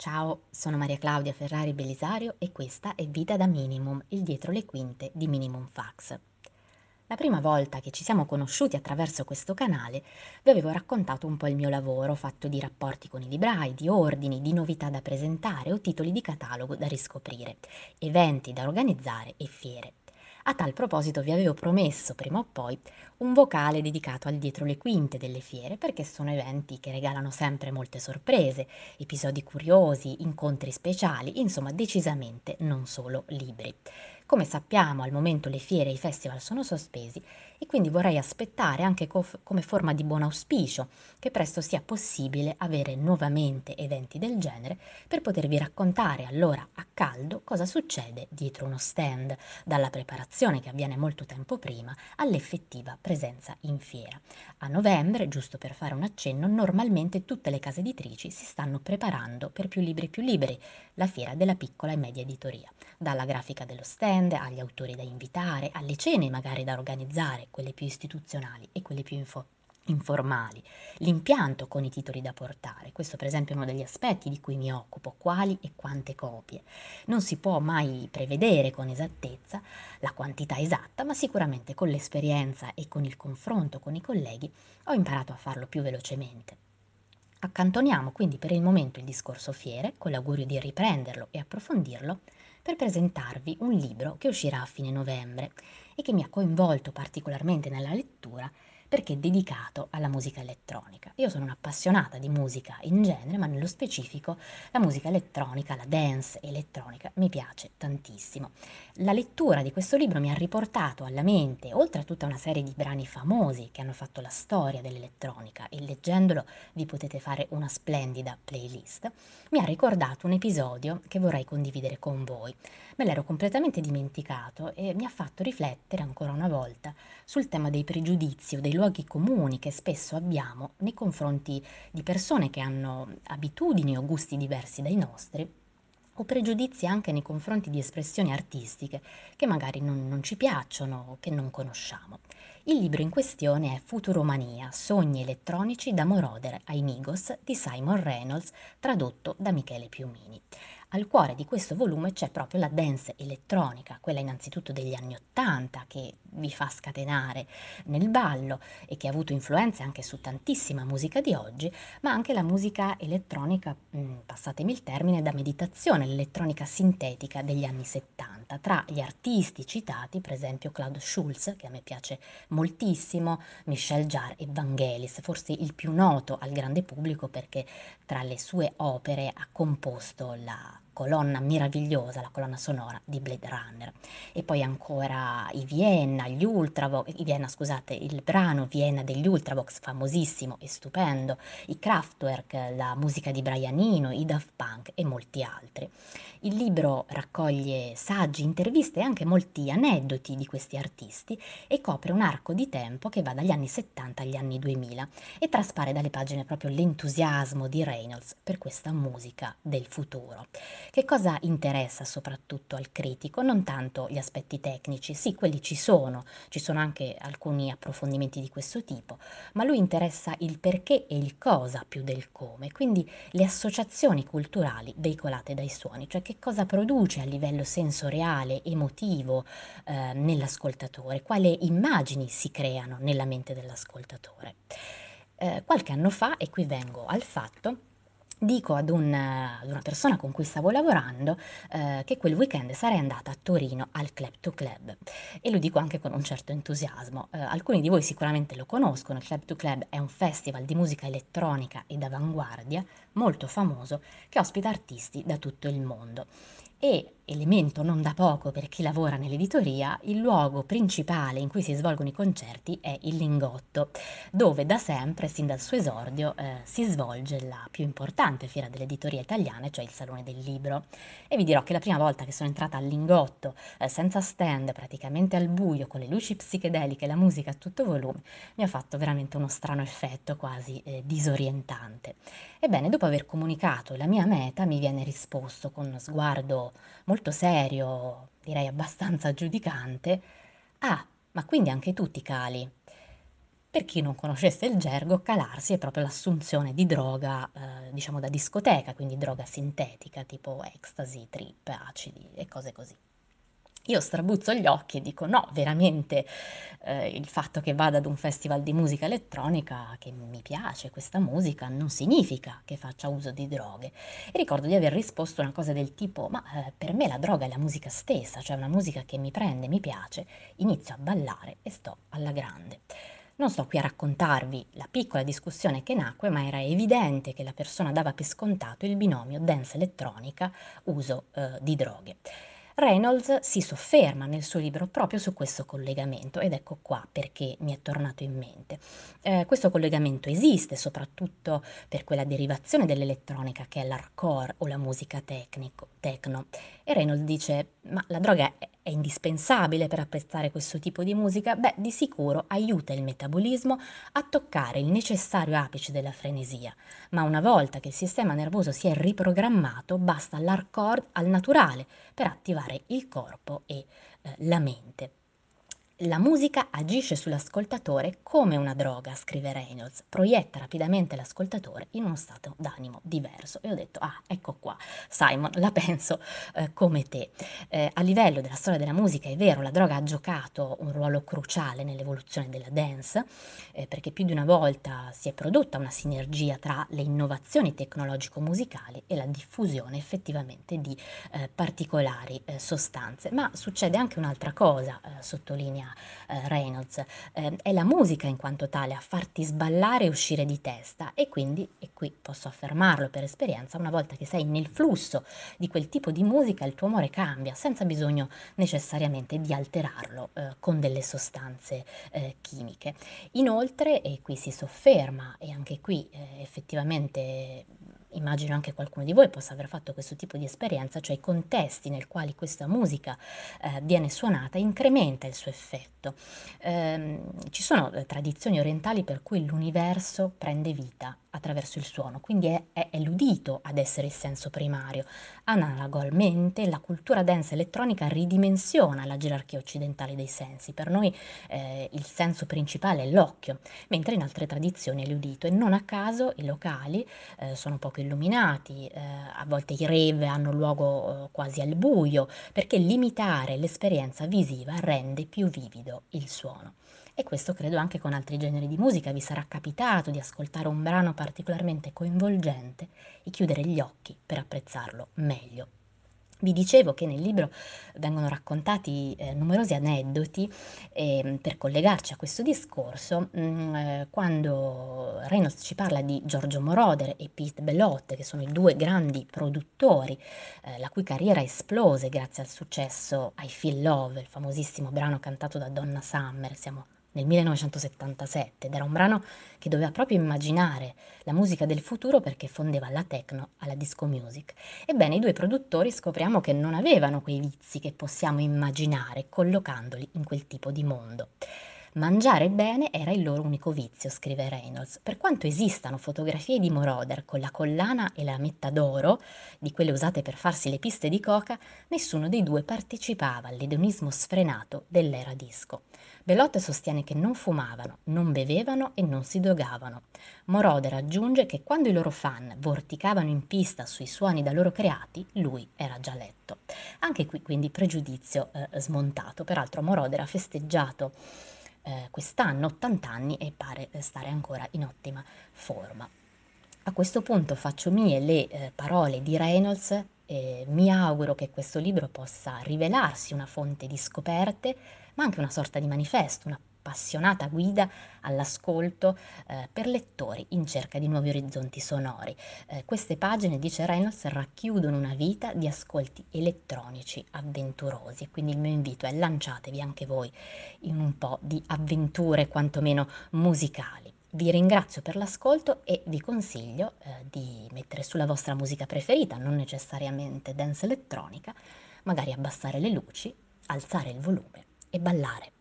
Ciao, sono Maria Claudia Ferrari Belisario e questa è Vita da Minimum, il dietro le quinte di Minimum Fax. La prima volta che ci siamo conosciuti attraverso questo canale vi avevo raccontato un po' il mio lavoro fatto di rapporti con i librai, di ordini, di novità da presentare o titoli di catalogo da riscoprire, eventi da organizzare e fiere. A tal proposito vi avevo promesso prima o poi un vocale dedicato al dietro le quinte delle fiere perché sono eventi che regalano sempre molte sorprese, episodi curiosi, incontri speciali, insomma decisamente non solo libri. Come sappiamo al momento le fiere e i festival sono sospesi e quindi vorrei aspettare anche co- come forma di buon auspicio che presto sia possibile avere nuovamente eventi del genere per potervi raccontare allora a caldo cosa succede dietro uno stand, dalla preparazione che avviene molto tempo prima all'effettiva presenza in fiera. A novembre, giusto per fare un accenno, normalmente tutte le case editrici si stanno preparando per più libri più liberi, la fiera della piccola e media editoria, dalla grafica dello stand agli autori da invitare, alle cene magari da organizzare, quelle più istituzionali e quelle più info- informali, l'impianto con i titoli da portare. Questo per esempio è uno degli aspetti di cui mi occupo, quali e quante copie. Non si può mai prevedere con esattezza la quantità esatta, ma sicuramente con l'esperienza e con il confronto con i colleghi ho imparato a farlo più velocemente. Accantoniamo quindi per il momento il discorso fiere, con l'augurio di riprenderlo e approfondirlo, per presentarvi un libro che uscirà a fine novembre e che mi ha coinvolto particolarmente nella lettura perché è dedicato alla musica elettronica. Io sono un'appassionata di musica in genere, ma nello specifico la musica elettronica, la dance elettronica mi piace tantissimo. La lettura di questo libro mi ha riportato alla mente, oltre a tutta una serie di brani famosi che hanno fatto la storia dell'elettronica e leggendolo vi potete fare una splendida playlist, mi ha ricordato un episodio che vorrei condividere con voi. Me l'ero completamente dimenticato e mi ha fatto riflettere ancora una volta sul tema dei pregiudizi o dei luoghi comuni che spesso abbiamo nei confronti di persone che hanno abitudini o gusti diversi dai nostri o pregiudizi anche nei confronti di espressioni artistiche che magari non, non ci piacciono o che non conosciamo. Il libro in questione è Futuromania, sogni elettronici da Moroder ai Migos di Simon Reynolds, tradotto da Michele Piumini. Al cuore di questo volume c'è proprio la dance elettronica, quella innanzitutto degli anni Ottanta che vi fa scatenare nel ballo e che ha avuto influenze anche su tantissima musica di oggi, ma anche la musica elettronica, mh, passatemi il termine, da meditazione, l'elettronica sintetica degli anni 70. Tra gli artisti citati, per esempio Claude Schulz, che a me piace moltissimo, Michel Jarre e Vangelis, forse il più noto al grande pubblico perché tra le sue opere ha composto la colonna meravigliosa, la colonna sonora di Blade Runner. E poi ancora i Vienna, gli Ultravox, i Vienna scusate, il brano Vienna degli Ultravox, famosissimo e stupendo, i Kraftwerk, la musica di Brian Eno, i Daft Punk e molti altri. Il libro raccoglie saggi, interviste e anche molti aneddoti di questi artisti e copre un arco di tempo che va dagli anni 70 agli anni 2000 e traspare dalle pagine proprio l'entusiasmo di Reynolds per questa musica del futuro. Che cosa interessa soprattutto al critico? Non tanto gli aspetti tecnici, sì, quelli ci sono, ci sono anche alcuni approfondimenti di questo tipo, ma lui interessa il perché e il cosa più del come, quindi le associazioni culturali veicolate dai suoni, cioè che cosa produce a livello sensoriale, emotivo eh, nell'ascoltatore, quali immagini si creano nella mente dell'ascoltatore. Eh, qualche anno fa, e qui vengo al fatto, dico ad, un, ad, una persona con cui stavo lavorando eh, che quel weekend sarei andata a Torino al Club to Club e lo dico anche con un certo entusiasmo. Eh, alcuni di voi sicuramente lo conoscono, il Club to Club è un festival di musica elettronica ed avanguardia molto famoso che ospita artisti da tutto il mondo e, elemento non da poco per chi lavora nell'editoria, il luogo principale in cui si svolgono i concerti è il Lingotto, dove da sempre, sin dal suo esordio, eh, si svolge la più importante fiera dell'editoria italiana, cioè il Salone del Libro. E vi dirò che la prima volta che sono entrata al Lingotto, eh, senza stand, praticamente al buio, con le luci psichedeliche e la musica a tutto volume, mi ha fatto veramente uno strano effetto quasi eh, disorientante. Ebbene, dopo aver comunicato la mia meta, mi viene risposto con uno sguardo molto serio, direi abbastanza giudicante: "Ah, ma quindi anche tu ti cali?" Per chi non conoscesse il gergo, calarsi è proprio l'assunzione di droga, eh, diciamo da discoteca, quindi droga sintetica, tipo ecstasy, trip, acidi e cose così. Io strabuzzo gli occhi e dico no, veramente eh, il fatto che vada ad un festival di musica elettronica, che mi piace questa musica, non significa che faccia uso di droghe. E ricordo di aver risposto una cosa del tipo, ma eh, per me la droga è la musica stessa, cioè una musica che mi prende, mi piace, inizio a ballare e sto alla grande. Non sto qui a raccontarvi la piccola discussione che nacque, ma era evidente che la persona dava per scontato il binomio dance elettronica uso eh, di droghe. Reynolds si sofferma nel suo libro proprio su questo collegamento ed ecco qua perché mi è tornato in mente. Eh, questo collegamento esiste soprattutto per quella derivazione dell'elettronica che è l'hardcore o la musica tecnico, techno e Reynolds dice ma la droga è, è indispensabile per apprezzare questo tipo di musica? Beh, di sicuro aiuta il metabolismo a toccare il necessario apice della frenesia, ma una volta che il sistema nervoso si è riprogrammato basta l'hardcore al naturale per attivare il corpo e eh, la mente. La musica agisce sull'ascoltatore come una droga, scrive Reynolds, proietta rapidamente l'ascoltatore in uno stato d'animo diverso. E ho detto, ah, ecco qua, Simon, la penso eh, come te. Eh, a livello della storia della musica è vero, la droga ha giocato un ruolo cruciale nell'evoluzione della dance, eh, perché più di una volta si è prodotta una sinergia tra le innovazioni tecnologico-musicali e la diffusione effettivamente di eh, particolari eh, sostanze. Ma succede anche un'altra cosa, eh, sottolinea eh, Reynolds, eh, è la musica in quanto tale a farti sballare e uscire di testa e quindi, e qui posso affermarlo per esperienza, una volta che sei nel flusso di quel tipo di musica il tuo umore cambia senza bisogno necessariamente di alterarlo eh, con delle sostanze eh, chimiche. Inoltre, e qui si sofferma e anche qui eh, effettivamente immagino anche qualcuno di voi possa aver fatto questo tipo di esperienza, cioè i contesti nel quali questa musica eh, viene suonata incrementa il suo effetto. Eh, ci sono eh, tradizioni orientali per cui l'universo prende vita attraverso il suono, quindi è, è, è l'udito ad essere il senso primario. Analogamente la cultura dance elettronica ridimensiona la gerarchia occidentale dei sensi, per noi eh, il senso principale è l'occhio, mentre in altre tradizioni è l'udito e non a caso i locali eh, sono poco illuminati, eh, a volte i rave hanno luogo eh, quasi al buio, perché limitare l'esperienza visiva rende più vivido il suono. E questo credo anche con altri generi di musica vi sarà capitato di ascoltare un brano particolarmente coinvolgente e chiudere gli occhi per apprezzarlo meglio. Vi dicevo che nel libro vengono raccontati eh, numerosi aneddoti eh, per collegarci a questo discorso, mh, mm, eh, quando Reynolds ci parla di Giorgio Moroder e Pete Bellotte, che sono i due grandi produttori, eh, la cui carriera esplose grazie al successo I Feel Love, il famosissimo brano cantato da Donna Summer, siamo nel 1977 ed era un brano che doveva proprio immaginare la musica del futuro perché fondeva la techno alla disco music. Ebbene, i due produttori scopriamo che non avevano quei vizi che possiamo immaginare collocandoli in quel tipo di mondo. Mangiare bene era il loro unico vizio, scrive Reynolds. Per quanto esistano fotografie di Moroder con la collana e la metta d'oro, di quelle usate per farsi le piste di coca, nessuno dei due partecipava all'edonismo sfrenato dell'era disco. Belotte sostiene che non fumavano, non bevevano e non si drogavano. Moroder aggiunge che quando i loro fan vorticavano in pista sui suoni da loro creati, lui era già letto. Anche qui quindi pregiudizio eh, smontato. Peraltro Moroder ha festeggiato eh, quest'anno 80 anni e pare stare ancora in ottima forma. A questo punto faccio mie le eh, parole di Reynolds e mi auguro che questo libro possa rivelarsi una fonte di scoperte ma anche una sorta di manifesto, una appassionata guida all'ascolto eh, per lettori in cerca di nuovi orizzonti sonori. Eh, queste pagine, dice Reynolds, racchiudono una vita di ascolti elettronici avventurosi, quindi il mio invito è lanciatevi anche voi in un po' di avventure quantomeno musicali. Vi ringrazio per l'ascolto e vi consiglio eh, di mettere sulla vostra musica preferita, non necessariamente dance elettronica, magari abbassare le luci, alzare il volume e ballare.